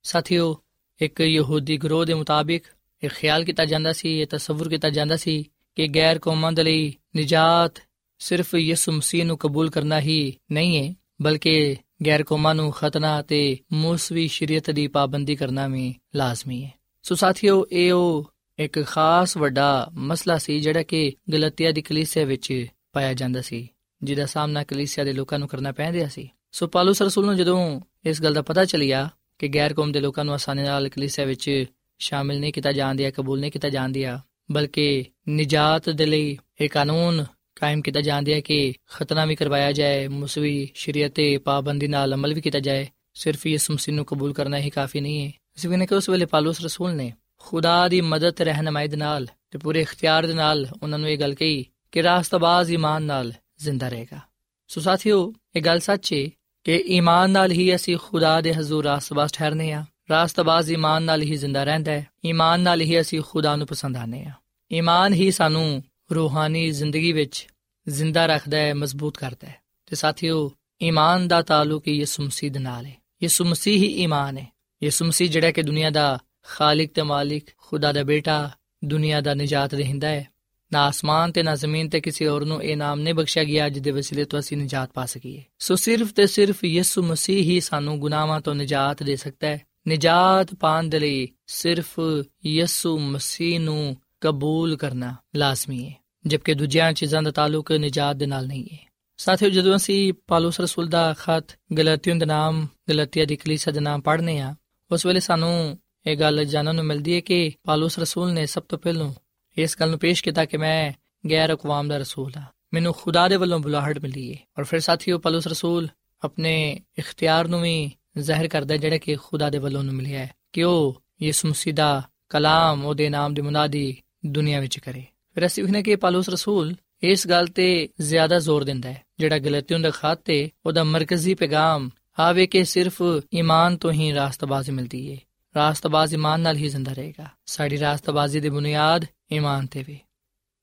E: ਸਾਥੀਓ, ਇੱਕ ਯਹੂਦੀ ਗਰੋਹ ਦੇ ਮੁਤਾਬਿਕ ਇਹ ਖਿਆਲ ਕੀਤਾ ਜਾਂਦਾ ਸੀ, ਇਹ ਤਸਵਰ ਕੀਤਾ ਜਾਂਦਾ ਸੀ ਕਿ ਗੈਰ ਕੌਮਾਂ ਦੇ ਲਈ ਨਜਾਤ ਸਿਰਫ ਯਿਸੂ ਮਸੀਹ ਨੂੰ ਕਬੂਲ ਕਰਨਾ ਹੀ ਨਹੀਂ ਹੈ, ਬਲਕਿ ਗੈਰ ਕੌਮਾਂ ਨੂੰ ਖਤਨਾ ਤੇ ਮੂਸਵੀ ਸ਼ਰੀਅਤ ਦੀ ਪਾਬੰਦੀ ਕਰਨਾ ਵੀ ਲਾਜ਼ਮੀ ਹੈ। ਸੋ ਸਾਥੀਓ, ਇਹ ਉਹ ਇੱਕ ਖਾਸ ਵੱਡਾ ਮਸਲਾ ਸੀ ਜਿਹੜਾ ਕਿ ਗਲਤੀਆ ਦੀ ਕਲੀਸਿਆ ਵਿੱਚ ਪਾਇਆ ਜਾਂਦਾ ਸੀ, ਜਿਹਦਾ ਸਾਹਮਣਾ ਕਲੀਸਿਆ ਦੇ ਲੋਕਾਂ ਨੂੰ ਕਰਨਾ ਪੈਂਦਾ ਸੀ। ਸੋ ਪਾਲੂਸ ਰਸੂਲ ਨੂੰ ਜਦੋਂ ਇਸ ਗੱਲ ਦਾ ਪਤਾ ਚੱਲਿਆ ਕਿ ਗੈਰ ਕੌਮ ਦੇ ਲੋਕਾਂ ਨੂੰ ਆਸਾਨੀ ਨਾਲ ਕਲੀਸਿਆ ਵਿੱਚ ਸ਼ਾਮਿਲ ਨਹੀਂ ਕੀਤਾ ਜਾਂਦਿਆ ਕਬੂਲ ਨਹੀਂ ਕੀਤਾ ਜਾਂਦਿਆ ਬਲਕਿ ਨਜਾਤ ਦੇ ਲਈ ਇਹ ਕਾਨੂੰਨ ਕਾਇਮ ਕੀਤਾ ਜਾਂਦਿਆ ਕਿ ਖਤਨਾ ਵੀ ਕਰਵਾਇਆ ਜਾਏ, ਮੁਸਵੀ, ਸ਼ਰੀਅਤ ਤੇ ਪਾਬੰਦੀ ਨਾਲ ਅਮਲ ਵੀ ਕੀਤਾ ਜਾਏ। ਸਿਰਫ ਯਿਸੂ ਮਸੀਹ ਨੂੰ ਕਬੂਲ ਕਰਨਾ ਹੀ ਕਾਫੀ ਨਹੀਂ ਹੈ। ਅਸੀਂ ਵੀ ਨੇ ਕਿ ਉਸ ਵੇਲੇ ਪਾਲੂਸ ਰਸੂਲ ਨੇ, ਖੁਦਾ ਦੀ ਮਦਦ ਤੇ ਰਹਿਨਮਾਈ ਦੇ ਨਾਲ ਤੇ ਪੂਰੇ ਇਖਤਿਆਰ ਦੇ ਨਾਲ ਉਹਨਾਂ ਨੂੰ ਇਹ ਗੱਲ ਕਹੀ ਕਿ ਰਾਸਤਬਾਜ਼ ਈਮਾਨ ਨਾਲ ਜ਼ਿੰਦਾ ਰਹੇਗਾ। ਸੋ ਸਾਥੀਓ, ਇਹ ਗੱਲ ਸੱਚ ਹੈ ਕਿ ਈਮਾਨ ਨਾਲ ਹੀ ਅਸੀਂ ਖੁਦਾ ਦੇ ਹਜ਼ੂਰ ਰਾਸਤਬਾਜ਼ ਠਹਿਰਨੇ ਆ। ਰਾਸਤਬਾਜ਼ ਈਮਾਨ ਨਾਲ ਹੀ ਜ਼ਿੰਦਾ ਰਹਿੰਦਾ ਹੈ। ਈਮਾਨ ਨਾਲ ਹੀ ਅਸੀਂ ਖੁਦਾ ਨੂੰ ਪਸੰਦ ਆਨੇ ਆ ਈਮਾਨ ਹੀ ਸਾਨੂੰ ਰੂਹਾਨੀ ਜ਼ਿੰਦਗੀ ਵਿੱਚ ਜ਼ਿੰਦਾ ਰੱਖਦਾ ਹੈ ਮਜ਼ਬੂਤ ਕਰਦਾ ਹੈ ਤੇ ਸਾਥੀਓ ਈਮਾਨ ਦਾ ਤਾਲੁਕ ਯਿਸੂ ਮਸੀਹ ਦੇ ਨਾਲ ਹੈ ਯਿਸੂ ਮਸੀਹ ਹੀ ਈਮਾਨ ਹੈ ਯਿਸੂ ਮਸੀਹ ਜਿਹੜਾ ਕਿ ਦੁਨੀਆ ਦਾ ਖਾਲਿਕ ਤੇ ਮਾਲਿਕ ਖੁਦਾ ਦਾ ਬੇਟਾ ਦੁਨੀਆ ਦਾ ਨਜਾਤ ਦੇਹਿੰਦਾ ਹੈ ਨਾ ਆਸਮਾਨ ਤੇ ਨਾ ਜ਼ਮੀਨ ਤੇ ਕਿਸੇ ਹੋਰ ਨੂੰ ਇਹ ਨਾਮ ਨਹੀਂ ਬਖਸ਼ਿਆ ਗਿਆ ਜਿਹਦੇ ਵਸੀਲੇ ਤੋਂ ਅਸੀਂ ਨਜਾਤ ਪਾ ਸਕੀਏ ਸੋ ਸਿਰਫ ਤੇ ਸਿਰਫ ਯਿਸੂ ਮਸੀਹ ਹੀ ਸਾਨੂੰ ਗੁਨਾਹਾਂ ਤੋਂ ਨਜਾਤ ਦੇ ਸਕਦਾ ਹੈ ਨਜਾਤ ਪਾਣ ਦੇ ਲਈ ਸਿਰਫ ਯਿਸੂ ਮਸੀਹ ਨੂੰ ਕਬੂਲ ਕਰਨਾ ਲਾਜ਼ਮੀ ਹੈ ਜਦਕਿ ਦੂਜੀਆਂ ਚੀਜ਼ਾਂ ਦਾ ਤਾਲੁਕ ਨਜਾਤ ਦੇ ਨਾਲ ਨਹੀਂ ਹੈ। ਸਾਥੀਓ, ਜਦੋਂ ਅਸੀਂ ਪਾਲੂਸ ਰਸੂਲ ਦਾ ਖਤ ਗਲਤੀਆਂ ਦਾ ਨਾਮ, ਗਲਤੀਆ ਦੀ ਕਲੀਸਿਆ ਦਾ ਨਾਮ ਪੜ੍ਹਨੇ ਆ, ਉਸ ਵੇਲੇ ਸਾਨੂੰ ਇਹ ਗੱਲ ਜਾਣਨ ਨੂੰ ਮਿਲਦੀ ਹੈ ਕਿ ਪਾਲੂਸ ਰਸੂਲ ਨੇ ਸਭ ਤੋਂ ਪਹਿਲਾਂ ਇਸ ਗੱਲ ਨੂੰ ਪੇਸ਼ ਕੀਤਾ ਕਿ ਮੈਂ ਗੈਰ ਅਕਵਾਮ ਦਾ ਰਸੂਲ ਹਾਂ। ਮੈਨੂੰ ਖੁਦਾ ਦੇ ਵੱਲੋਂ ਬੁਲਾਹਟ ਮਿਲੀ ਹੈ। ਔਰ ਫਿਰ ਸਾਥੀਓ, ਪਾਲੂਸ ਰਸੂਲ ਆਪਣੇ ਇਖਤਿਆਰ ਨੂੰ ਵੀ ਜ਼ਾਹਿਰ ਕਰਦਾ ਜਿਹੜਾ ਕਿ ਖੁਦਾ ਦੇ ਵੱਲੋਂ ਨੂੰ ਮਿਲਿਆ ਹੈ ਕਿ ਉਹ ਯਿਸੂ ਮਸੀਹ ਦਾ ਕਲਾਮ, ਉਹਦੇ ਨਾਮ ਦੀ ਮੁਨਾਦੀ ਦੁਨੀਆ ਵਿੱਚ ਕਰੇ। ਫਿਰ ਅਸੀਂ ਵੇਖਨੇ ਕਿ ਪਾਲੂਸ ਰਸੂਲ ਇਸ ਗੱਲ ਤੇ ਜ਼ਿਆਦਾ ਜ਼ੋਰ ਦਿੰਦਾ ਹੈ ਜਿਹੜਾ ਗਲਤੀਆਂ ਦਾ ਖਾਤ ਤੇ ਉਹਦਾ ਮਰਕਜ਼ੀ ਪੈਗਾਮ ਆਵੇ ਕਿ ਸਿਰਫ ਈਮਾਨ ਤੋਂ ਹੀ ਰਾਸਤਬਾਜ਼ੀ ਮਿਲਦੀ ਹੈ ਰਾਸਤਬਾਜ਼ ਈਮਾਨ ਨਾਲ ਹੀ ਜ਼ਿੰਦਾ ਰਹੇਗਾ ਸਾਡੀ ਰਾਸਤਬਾਜ਼ੀ ਦੀ ਬੁਨਿਆਦ ਈਮਾਨ ਤੇ ਵੀ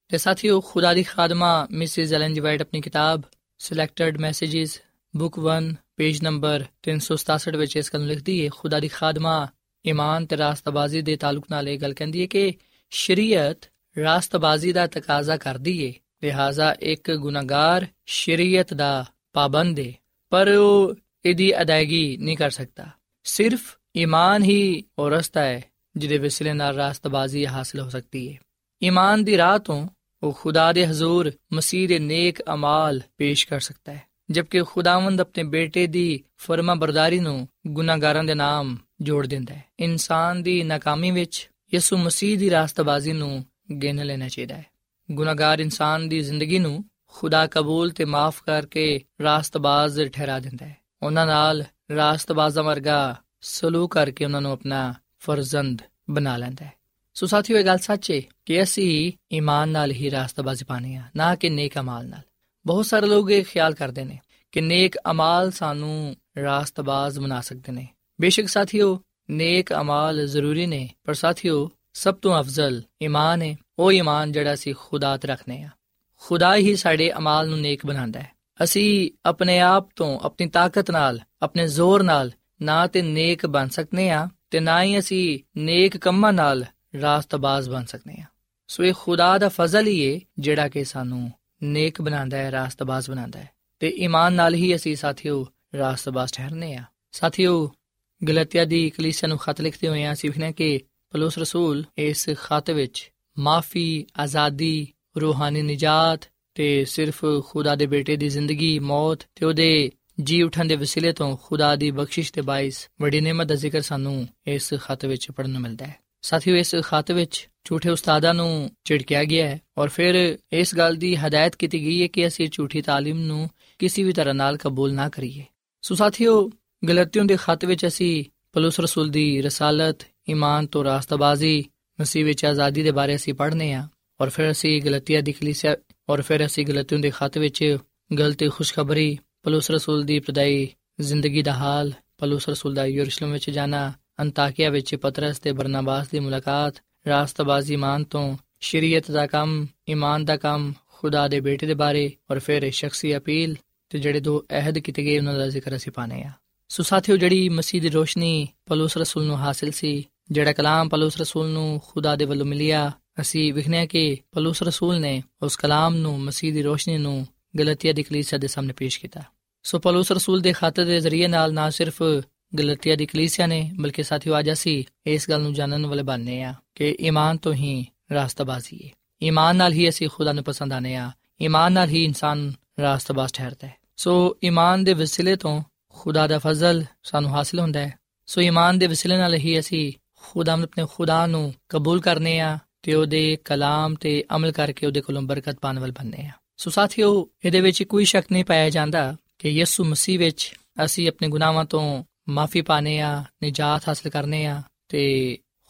E: ਤੇ ਸਾਥੀਓ ਖੁਦਾ ਦੀ ਖਾਦਮਾ ਮਿਸਿਸ ਐਲਨ ਜੀ ਵਾਈਟ ਆਪਣੀ ਕਿਤਾਬ selected messages book 1 page number 367 ਵਿੱਚ ਇਸ ਗੱਲ ਲਿਖਦੀ ਹੈ ਖੁਦਾ ਦੀ ਖਾਦਮਾ ਈਮਾਨ ਤੇ ਰਾਸਤਬਾਜ਼ੀ ਦੇ ਤਾਲੁਕ ਨਾਲ ਇਹ ਗੱਲ ਕਹਿੰਦੀ ਹੈ ਕਿ ਸ਼ਰੀਅਤ ਰਾਸਤਬਾਜ਼ੀ ਦਾ ਤਕਾਜ਼ਾ ਕਰਦੀ ਏ, ਲਿਹਾਜ਼ਾ ਇੱਕ ਗੁਨਾਹਗਾਰ ਸ਼ਰੀਅਤ ਦਾ ਪਾਬੰਦ ਏ, ਪਰ ਉਹ ਇਹਦੀ ਅਦਾਇਗੀ ਨਹੀਂ ਕਰ ਸਕਦਾ। ਸਿਰਫ ਈਮਾਨ ਹੀ ਉਹ ਰਸਤਾ ਹੈ ਜਿਹਦੇ ਵਸਿਲੇ ਨਾਲ ਰਾਸਤਬਾਜ਼ੀ ਹਾਸਲ ਹੋ ਸਕਦੀ ਏ। ਈਮਾਨ ਦੀ ਰਾਹ ਤੋਂ ਉਹ ਖੁਦਾ ਦੇ ਹਜ਼ੂਰ, ਮਸੀਹ ਦੇ ਨੇਕ ਅਮਾਲ ਪੇਸ਼ ਕਰ ਸਕਦਾ ਹੈ ਜਦਕਿ ਖੁਦਾਵੰਦ ਆਪਣੇ ਬੇਟੇ ਦੀ ਫਰਮਾ ਬਰਦਾਰੀ ਨੂੰ ਗੁਨਾਹਗਾਰਾਂ ਦੇ ਨਾਮ ਜੋੜ ਦਿੰਦਾ ਹੈ ਇਨਸਾਨ ਦੀ ਨਾਕਾਮੀ ਵਿੱਚ ਯਿਸੂ ਮਸੀਹ ਦੀ ਰਾਸਤਬਾਜ਼ੀ ਨੂੰ ਗਿਣ ਲੈਣਾ ਚਾਹੀਦਾ ਹੈ ਗੁਨਾਹਗਾਰ ਇਨਸਾਨ ਦੀ ਜ਼ਿੰਦਗੀ ਨੂੰ ਖੁਦਾ ਕਬੂਲ ਤੇ ਮਾਫ ਕਰਕੇ ਰਾਸਤਬਾਜ਼ ਠਹਿਰਾ ਦਿੰਦਾ ਹੈ ਉਹਨਾਂ ਨਾਲ ਰਾਸਤਬਾਜ਼ਾਂ ਵਰਗਾ ਸਲੂਕ ਕਰਕੇ ਉਹਨਾਂ ਨੂੰ ਆਪਣਾ ਫਰਜ਼ੰਦ ਬਣਾ ਲੈਂਦਾ ਹੈ ਸੋ ਸਾਥੀਓ ਇਹ ਗੱਲ ਸੱਚ ਹੈ ਕਿ ਅਸੀਂ ਈਮਾਨ ਨਾਲ ਹੀ ਰਾਸਤਬਾਜ਼ੀ ਪਾਣੀ ਆ ਨਾ ਕਿ ਨੇਕ ਅਮਾਲ ਨਾਲ ਬਹੁਤ ਸਾਰੇ ਲੋਕ ਇਹ ਖਿਆਲ ਕਰਦੇ ਨੇ ਕਿ ਨੇਕ ਅਮਾਲ ਸਾਨੂੰ ਰਾਸਤਬਾਜ਼ ਬਣਾ ਸਕਦੇ ਨੇ ਬੇਸ਼ੱਕ ਸਾਥੀਓ ਨੇਕ ਅਮਾਲ ਜ਼ਰੂਰੀ ਨੇ ਪਰ ਸਾਥੀਓ ਸਭ ਤੋਂ ਅਫਜ਼ਲ ਈਮਾਨ ਹੈ ਉਹ ਈਮਾਨ ਜਿਹੜਾ ਅਸੀਂ ਖੁਦਾ ਤੇ ਰੱਖਨੇ ਆ ਖੁਦਾ ਹੀ ਸਾਡੇ ਅਮਾਲ ਨੂੰ ਨੇਕ ਬਣਾਉਂਦਾ ਹੈ। ਅਸੀਂ ਆਪਣੇ ਆਪ ਤੋਂ, ਆਪਣੀ ਤਾਕਤ ਨਾਲ, ਆਪਣੇ ਜ਼ੋਰ ਨਾਲ ਨਾ ਤੇ ਨੇਕ ਬਣ ਸਕਨੇ ਆ ਤੇ ਨਾ ਹੀ ਅਸੀਂ ਨੇਕ ਕੰਮਾਂ ਨਾਲ ਰਾਸਤਬਾਜ਼ ਬਣ ਸਕਨੇ ਆ ਸੋ ਇਹ ਖੁਦਾ ਦਾ ਫਜ਼ਲ ਹੀ ਹੈ ਜਿਹੜਾ ਕਿ ਸਾਨੂੰ ਨੇਕ ਬਣਾਉਂਦਾ ਹੈ, ਰਾਸਤਬਾਜ਼ ਬਣਾਉਂਦਾ ਹੈ। ਤੇ ਈਮਾਨ ਨਾਲ ਹੀ ਅਸੀਂ ਸਾਥੀਓ ਰਾਸਤਬਾਜ਼ ਠਹਿਰਨੇ ਆ ਸਾਥੀਓ, ਗਲਤੀਆ ਦੀ ਕਲੀਸਿਆ ਨੂੰ ਖਤ ਲਿਖਦੇ ਹੋਏ ਆ ਸਿੱਖਣਾ ਕਿ ਪਲੂਸ ਰਸੂਲ ਇਸ ਖਤ ਵਿੱਚ ਮਾਫੀ, ਆਜ਼ਾਦੀ, ਰੂਹਾਨੀ ਨਿਜਾਤ ਤੇ ਸਿਰਫ ਖੁਦਾ ਦੇ ਬੇਟੇ ਦੀ ਜ਼ਿੰਦਗੀ, ਮੌਤ ਤੇ ਉਹਦੇ ਜੀ ਉਠਣ ਦੇ ਵਸੀਲੇ ਤੋਂ ਖੁਦਾ ਦੀ ਬਖਸ਼ਿਸ਼ ਤੇ ਬਾਇਸ ਬੜੀ ਨਿਮਤ ਦਾ ਜ਼ਿਕਰ ਸਾਨੂੰ ਇਸ ਖਤ ਵਿੱਚ ਪੜਨ ਨੂੰ ਮਿਲਦਾ ਹੈ। ਸਾਥੀਓ, ਇਸ ਖਤ ਵਿੱਚ ਝੂਠੇ ਉਸਤਾਦਾਂ ਨੂੰ ਝਿੜਕਿਆ ਗਿਆ ਹੈ ਔਰ ਫਿਰ ਇਸ ਗੱਲ ਦੀ ਹਦਾਇਤ ਕੀਤੀ ਗਈ ਹੈ ਕਿ ਅਸੀਂ ਝੂਠੀ ਤਾਲੀਮ ਨੂੰ ਕਿਸੇ ਵੀ ਤਰ੍ਹਾਂ ਨਾਲ ਕਬੂਲ ਨਾ ਕਰੀਏ। ਸੋ ਸਾਥੀਓ, ਗਲਤੀਆਂ ਦੇ ਖਤ ਵਿੱਚ ਅਸੀਂ ਪਲੂਸ ਰਸੂਲ ਦੀ ਰਸਾਲਤ, ਈਮਾਨ ਤੋਂ ਰਾਸਤਬਾਜ਼ੀ ਮਸੀਹ ਵਿੱਚ ਆਜ਼ਾਦੀ ਦੇ ਬਾਰੇ ਅਸੀਂ ਪੜ੍ਹਨੇ ਆ ਔਰ ਫਿਰ ਅਸੀਂ ਗਲਤੀਆਂ ਦੀ ਕਲੀਸਿਆ ਔਰ ਫਿਰ ਅਸੀਂ ਗਲਤੀਆਂ ਦੇ ਖਤ ਵਿੱਚ ਗਲਤੀ ਖੁਸ਼ਖਬਰੀ, ਪਲੂਸ ਰਸੂਲ ਦੀ ਪਦਾਈ ਜ਼ਿੰਦਗੀ ਦਾ ਹਾਲ, ਪਲੂਸ ਰਸੂਲ ਦਾ ਯਰੂਸ਼ਲਮ ਵਿੱਚ ਜਾਣਾ, ਅੰਤਾਕਿਆ ਵਿੱਚ ਪਤਰਸ ਤੇ ਬਰਨਾਬਾਸ ਦੀ ਮੁਲਾਕਾਤ, ਰਾਸਤਬਾਜ਼ੀ ਈਮਾਨ ਤੋਂ ਸ਼ਰੀਅਤ ਦਾ ਕੰਮ, ਈਮਾਨ ਦਾ ਕੰਮ, ਖੁਦਾ ਦੇ ਬੇਟੇ ਦੇ ਬਾਰੇ ਔਰ ਫਿਰ ਸ਼ਖਸੀ ਅਪੀਲ ਤੇ ਜਿਹੜੇ ਦੋ ਅਹਿਦ ਕੀਤੇ ਗਏ ਉਹਨਾਂ ਦਾ ਜ਼ਿਕਰ ਅਸੀਂ ਪਾਣੇ ਆ ਸੋ ਸਾਥੀਓ, ਜਿਹੜੀ ਮਸੀਹ ਦੀ ਰੋਸ਼ਨੀ ਪਲੂਸ ਰਸੂਲ ਨੂੰ ਹਾਸਿਲ ਸੀ ਜਿਹੜਾ ਕਲਾਮ ਪਲੂਸ ਰਸੂਲ ਨੂੰ ਖੁਦਾ ਦੇ ਵੱਲੋਂ ਮਿਲਿਆ, ਅਸੀਂ ਵਿਖਨੇ ਕਿ ਪਲੂਸ ਰਸੂਲ ਨੇ ਉਸ ਕਲਾਮ ਨੂੰ ਮਸੀਹ ਦੀ ਰੋਸ਼ਨੀ ਨੂੰ ਗਲਤੀਆ ਦੀ ਕਲੀਸਿਆ ਦੇ ਸਾਹਮਣੇ ਪੇਸ਼ ਕੀਤਾ। ਸੋ ਪਲੂਸ ਰਸੂਲ ਦੇ ਖਾਤੇ ਦੇ ਜ਼ਰੀਏ ਨਾਲ ਨਾ ਸਿਰਫ ਗਲਤੀਆ ਦੀ ਕਲੀਸਿਆ ਨੇ, ਬਲਕਿ ਸਾਥੀਓ ਅੱਜ ਅਸੀਂ ਇਸ ਗੱਲ ਨੂੰ ਜਾਣਨ ਵਾਲੇ ਬਣਨੇ ਆ ਕਿ ਈਮਾਨ ਤੋਂ ਹੀ ਰਾਸਤਬਾਜ਼ੀ ਹੈ। ਈਮਾਨ ਨਾਲ ਹੀ ਅਸੀਂ ਖੁਦਾ ਨੂੰ ਪਸੰਦ ਆਨੇ ਆ ਈਮਾਨ ਨਾਲ ਹੀ ਇਨਸਾਨ ਰਾਸਤਬਾਜ਼ ਠਹਿਰਦਾ ਹੈ। ਸੋ ਈਮਾਨ ਦੇ ਵਸਿਲੇ ਤੋਂ ਖੁਦਾ ਦਾ ਫਜ਼ਲ ਸਾਨੂੰ ਹਾਸਿਲ ਹੁੰਦਾ ਹੈ। ਸੋ ਈਮਾਨ ਦੇ ਵਸਿਲੇ ਨਾਲ ਹੀ ਅਸੀਂ ਖੁਦਾ ਨੂੰ ਆਪਣੇ ਖੁਦਾ ਨੂੰ ਕਬੂਲ ਕਰਨੇ ਆ ਤੇ ਉਹਦੇ ਕਲਾਮ ਤੇ ਅਮਲ ਕਰਕੇ ਉਹਦੇ ਕੋਲੋਂ ਬਰਕਤ ਪਾਣ ਵਾਲ ਬਣਨੇ ਆ ਸੋ ਸਾਥੀਓ ਇਹਦੇ ਵਿੱਚ ਕੋਈ ਸ਼ੱਕ ਨਹੀਂ ਪਾਇਆ ਜਾਂਦਾ ਕਿ ਯਿਸੂ ਮਸੀਹ ਵਿੱਚ ਅਸੀਂ ਆਪਣੇ ਗੁਨਾਹਾਂ ਤੋਂ ਮਾਫੀ ਪਾਣੇ ਆ ਨਜਾਤ ਹਾਸਲ ਕਰਨੇ ਆ ਤੇ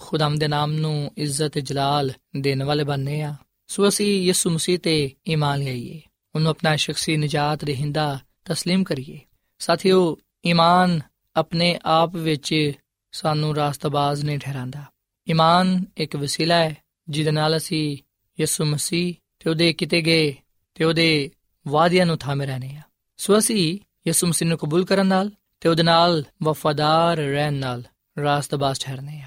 E: ਖੁਦਾਮ ਦੇ ਨਾਮ ਨੂੰ ਇੱਜ਼ਤ ਜਲਾਲ ਦੇਣ ਵਾਲੇ ਬਣਨੇ ਆ ਸੋ ਅਸੀਂ ਯਿਸੂ ਮਸੀਹ ਤੇ ਈਮਾਨ ਲਿਆਈਏ ਉਹਨੂੰ ਆਪਣਾ ਸ਼ਖਸੀ ਨਜਾਤ ਰਹਿੰਦਾ تسلیم ਕਰੀਏ ਸਾਥੀਓ ਈਮਾਨ ਆਪਣੇ ਆਪ ਵਿੱਚ ਸਾਨੂੰ ਰਾਸਤਬਾਜ਼ ਨਹੀਂ ਠਹਿਰਾਂਦਾ ਈਮਾਨ ਇੱਕ ਵਸੀਲਾ ਹੈ ਜਿਹਦੇ ਨਾਲ ਅਸੀਂ ਯਿਸੂ ਮਸੀਹ ਤੇ ਉਹਦੇ ਕਿਤੇ ਗਏ ਤੇ ਉਹਦੇ ਵਾਅਦਿਆਂ ਨੂੰ ਥਾਮੇ ਰਹਨੇ ਆ ਸੋ ਅਸੀਂ ਯਿਸੂ ਮਸੀਹ ਨੂੰ ਕਬੂਲ ਕਰਨ ਨਾਲ ਤੇ ਉਹਦੇ ਨਾਲ ਵਫਾਦਾਰ ਰਹਿਣ ਨਾਲ ਰਾਸਤਬਾਜ਼ ਠਹਿਰਨੇ ਆ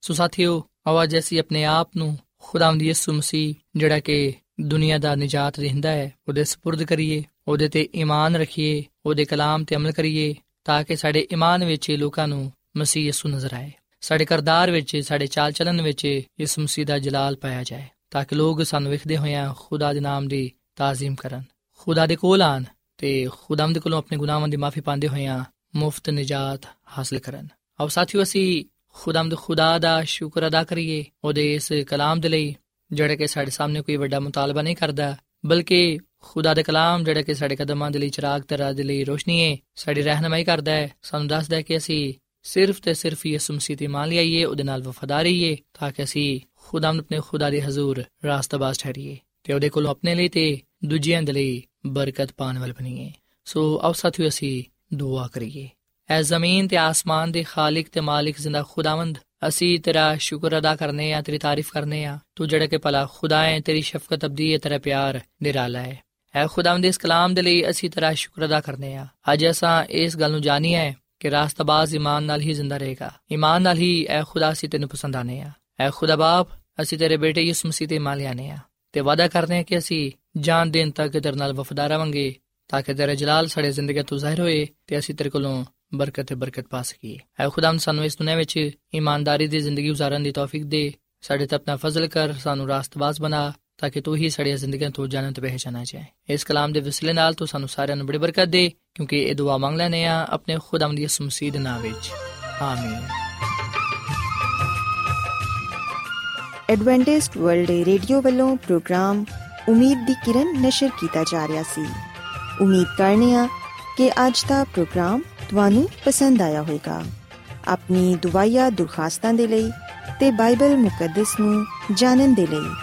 E: ਸੋ ਸਾਥੀਓ ਆਵਾਜ਼ ਅਸੀਂ ਆਪਣੇ ਆਪ ਨੂੰ ਖੁਦਾਵੰਦ ਯਿਸੂ ਮਸੀਹ ਜਿਹੜਾ ਕਿ ਦੁਨੀਆ ਦਾ ਨਜਾਤ ਰਹਿੰਦਾ ਹੈ ਉਹਦੇ سپرد ਕਰੀਏ ਉਹਦੇ ਤੇ ਈਮਾਨ ਰੱਖੀਏ ਉਹਦੇ ਕਲਾਮ ਤੇ ਅਮਲ ਕਰੀਏ ਤਾਂ ਕਿ ਸਾਡੇ ਈਮਾਨ ਵਿੱਚ ਲੋਕਾਂ ਨੂੰ ਮਸੀਹ ਯਿਸੂ ਨਜ਼ਰ ਆਏ। ਸਾਡੇ ਕਰਦਾਰ ਵਿੱਚ, ਸਾਡੇ ਚਾਲ ਚਲਨ ਵਿੱਚ ਇਸ ਮਸੀਹ ਦਾ ਜਲਾਲ ਪਾਇਆ ਜਾਏ, ਤਾਂ ਕਿ ਲੋਕ ਸਾਨੂੰ ਵੇਖਦੇ ਹੋਇਆਂ ਖੁਦਾ ਦੇ ਨਾਮ ਦੀ ਤਾਜ਼ੀਮ ਕਰਨ। ਖੁਦਾ ਦੇ ਕੋਲ ਆਣ ਤੇ ਖੁਦਾਮ ਦੇ ਕੋਲੋਂ ਆਪਣੇ ਗੁਨਾਹਾਂ ਦੀ ਮਾਫੀ ਪਾਉਂਦੇ ਹੋਇਆਂ ਮੁਫਤ ਨਜਾਤ ਹਾਸਲ ਕਰਨ। ਆਓ ਸਾਥੀਓ, ਅਸੀਂ ਖੁਦਾਮ ਦੇ ਖੁਦਾ ਦਾ ਸ਼ੁਕਰ ਅਦਾ ਕਰੀਏ। ਉਹਦੇ ਇਸ ਕਲਾਮ ਦੇ ਲਈ ਜਿਹੜਾ ਕਿ ਸਾਡੇ ਸਾਹਮਣੇ ਕੋਈ ਵੱਡਾ ਮੁਤਾਲਬਾ ਨਹੀਂ ਕਰਦਾ, ਬਲਕਿ ਖੁਦਾ ਦੇ ਕਲਾਮ ਜਿਹੜਾ ਕਿ ਸਾਡੇ ਕਦਮਾਂ ਦੇ ਲਈ, ਚਿਰਾਗ ਤੇ ਰਾਹ ਦੇ ਲਈ ਰੋਸ਼ਨੀ ਹੈ ਸਾਡੀ ਰਹਿਨਮਾਈ ਕਰਦਾ ਹੈ। ਸਾਨੂੰ ਦੱਸਦਾ ਹੈ ਕਿ ਅਸੀਂ ਸਿਰਫ ਤੇ ਸਿਰਫ ਯਿਸੂ ਮਸੀਹ ਤੇ ਮੰਨ ਲਈਏ ਉਹਦੇ ਨਾਲ ਵਫਾਦਾਰ ਰਹੀਏ ਤਾਂ ਕਿ ਅਸੀਂ ਖੁਦਾਮ ਆਪਣੇ ਖੁਦਾ ਦੇ ਹਜ਼ੂਰ ਰਾਸਤਾਬਾਜ਼ ਠਹਿਰੀਏ ਤੇ ਉਹਦੇ ਕੋਲੋਂ ਆਪਣੇ ਲਈ ਤੇ ਦੂਜਿਆਂ ਦੇ ਲਈ ਬਰਕਤ ਪਾਣ ਵਾਲ ਬਣੀਏ ਸੋ ਆਓ ਸਾਥੀਓ ਅਸੀਂ ਦੁਆ ਕਰੀਏ ਐ ਜ਼ਮੀਨ ਤੇ ਆਸਮਾਨ ਦੇ ਖਾਲਕ ਤੇ ਮਾਲਿਕ ਜ਼ਿੰਦਾ ਖੁਦਾਵੰਦ ਅਸੀਂ ਤੇਰਾ ਸ਼ੁਕਰ ਅਦਾ ਕਰਨੇ ਆ ਤੇਰੀ ਤਾਰੀਫ ਕਰਨੇ ਆ ਤੂੰ ਜਿਹੜਾ ਕਿ ਭਲਾ ਖੁਦਾ ਹੈ ਤੇਰੀ ਸ਼ਫਕਤ ਅਬਦੀ ਹੈ ਤੇਰਾ ਪਿਆਰ ਨਿਰਾਲਾ ਹੈ ਐ ਖੁਦਾਵੰਦ ਇਸ ਕਲਾਮ ਦੇ ਲਈ ਅਸੀਂ ਤੇਰਾ ਸ਼ੁਕਰ ਅਦਾ ਕਰਨੇ ਆ ਅੱਜ ਅਸਾਂ ਇਸ ਗੱਲ ਨੂੰ ਜਾਣੀ ਹੈ ਕਿ ਰਾਸਤਬਾਜ਼ ਈਮਾਨ ਨਾਲ ਹੀ ਜ਼ਿੰਦਾ ਰਹੇਗਾ। ਈਮਾਨ ਨਾਲ ਹੀ ਐ ਖੁਦਾ ਅਸੀਂ ਤੈਨੂੰ ਪਸੰਦ ਆਨੇ ਆ ਐ ਖੁਦਾ ਬਾਪ, ਅਸੀਂ ਤੇਰੇ ਬੇਟੇ ਯਿਸੂ ਮਸੀਹ ਤੇ ਮੰਨ ਲਿਆਨੇ ਆ ਤੇ ਵਾਅਦਾ ਕਰਦੇ ਆ ਕਿ ਅਸੀਂ ਜਾਨ ਦੇਣ ਤੱਕ ਤੇਰੇ ਨਾਲ ਵਫਾਦਾਰ ਰਵਾਂਗੇ, ਤਾਂ ਕਿ ਤੇਰਾ ਜਲਾਲ ਸਾਡੇ ਜ਼ਿੰਦਗੀ ਤੋਂ ਜ਼ਾਹਿਰ ਹੋਏ ਤੇ ਅਸੀਂ ਤੇਰੇ ਕੋਲੋਂ ਬਰਕਤ ਤੇ ਬਰਕਤ ਪਾ ਸਕੀਏ। ਐ ਖੁਦਾਮ ਸਾਨੂੰ ਇਸ ਦੁਨੀਆਂ ਵਿੱਚ ਇਮਾਨਦਾਰੀ ਦੀ ਜ਼ਿੰਦਗੀ گزارਣ ਦੀ ਤੌਫੀਕ ਦੇ, ਸਾਡੇ ਤੇ ਆਪਣਾ ਫਜ਼ਲ ਕਰ, ਸਾਨੂੰ ਰਾਸਤਬਾਜ਼ ਬਣਾ ਤਾਂ ਕਿ ਤੂੰ ਹੀ ਸਾਡੀਆਂ ਜ਼ਿੰਦਗੀਆਂ ਤੋਂ ਜਾਣਨ ਤੇ ਪਹਿਚਾਨਾ ਜਾਏ ਇਸ ਕਲਾਮ ਦੇ ਵਸਿਲੇ ਨਾਲ ਤੂੰ ਸਾਨੂੰ ਸਾਰਿਆਂ ਨੂੰ ਬੜੀ ਬਰਕਤ ਦੇ, ਕਿਉਂਕਿ ਇਹ ਦੁਆ ਮੰਗ ਲੈਨੇ ਆ ਆਪਣੇ ਖੁਦਾਮ ਦੀ ਯਿਸੂ ਦੇ ਨਾਮ ਵਿੱਚ। ਆਮੀਨ।
A: ਐਡਵੈਂਟਿਸਟ ਵਰਲਡ ਰੇਡੀਓ ਵੱਲੋਂ ਪ੍ਰੋਗਰਾਮ ਉਮੀਦ ਦੀ ਕਿਰਨ ਨਿਸ਼ਰ ਕੀਤਾ ਜਾ ਰਿਹਾ ਸੀ। ਉਮੀਦ ਕਰਨੇ ਆ ਕਿ ਅੱਜ ਦਾ ਪ੍ਰੋਗਰਾਮ ਤੁਹਾਨੂੰ ਪਸੰਦ ਆਇਆ ਹੋਵੇਗਾ। ਆਪਣੀ ਦੁਆਇਆ ਦੁਰਖਾਸਤਾਂ ਦੇ ਲਈ ਤੇ ਬਾਈਬਲ ਮੁਕੱਦਸ ਨੂੰ ਜਾਣਨ ਦੇ ਲਈ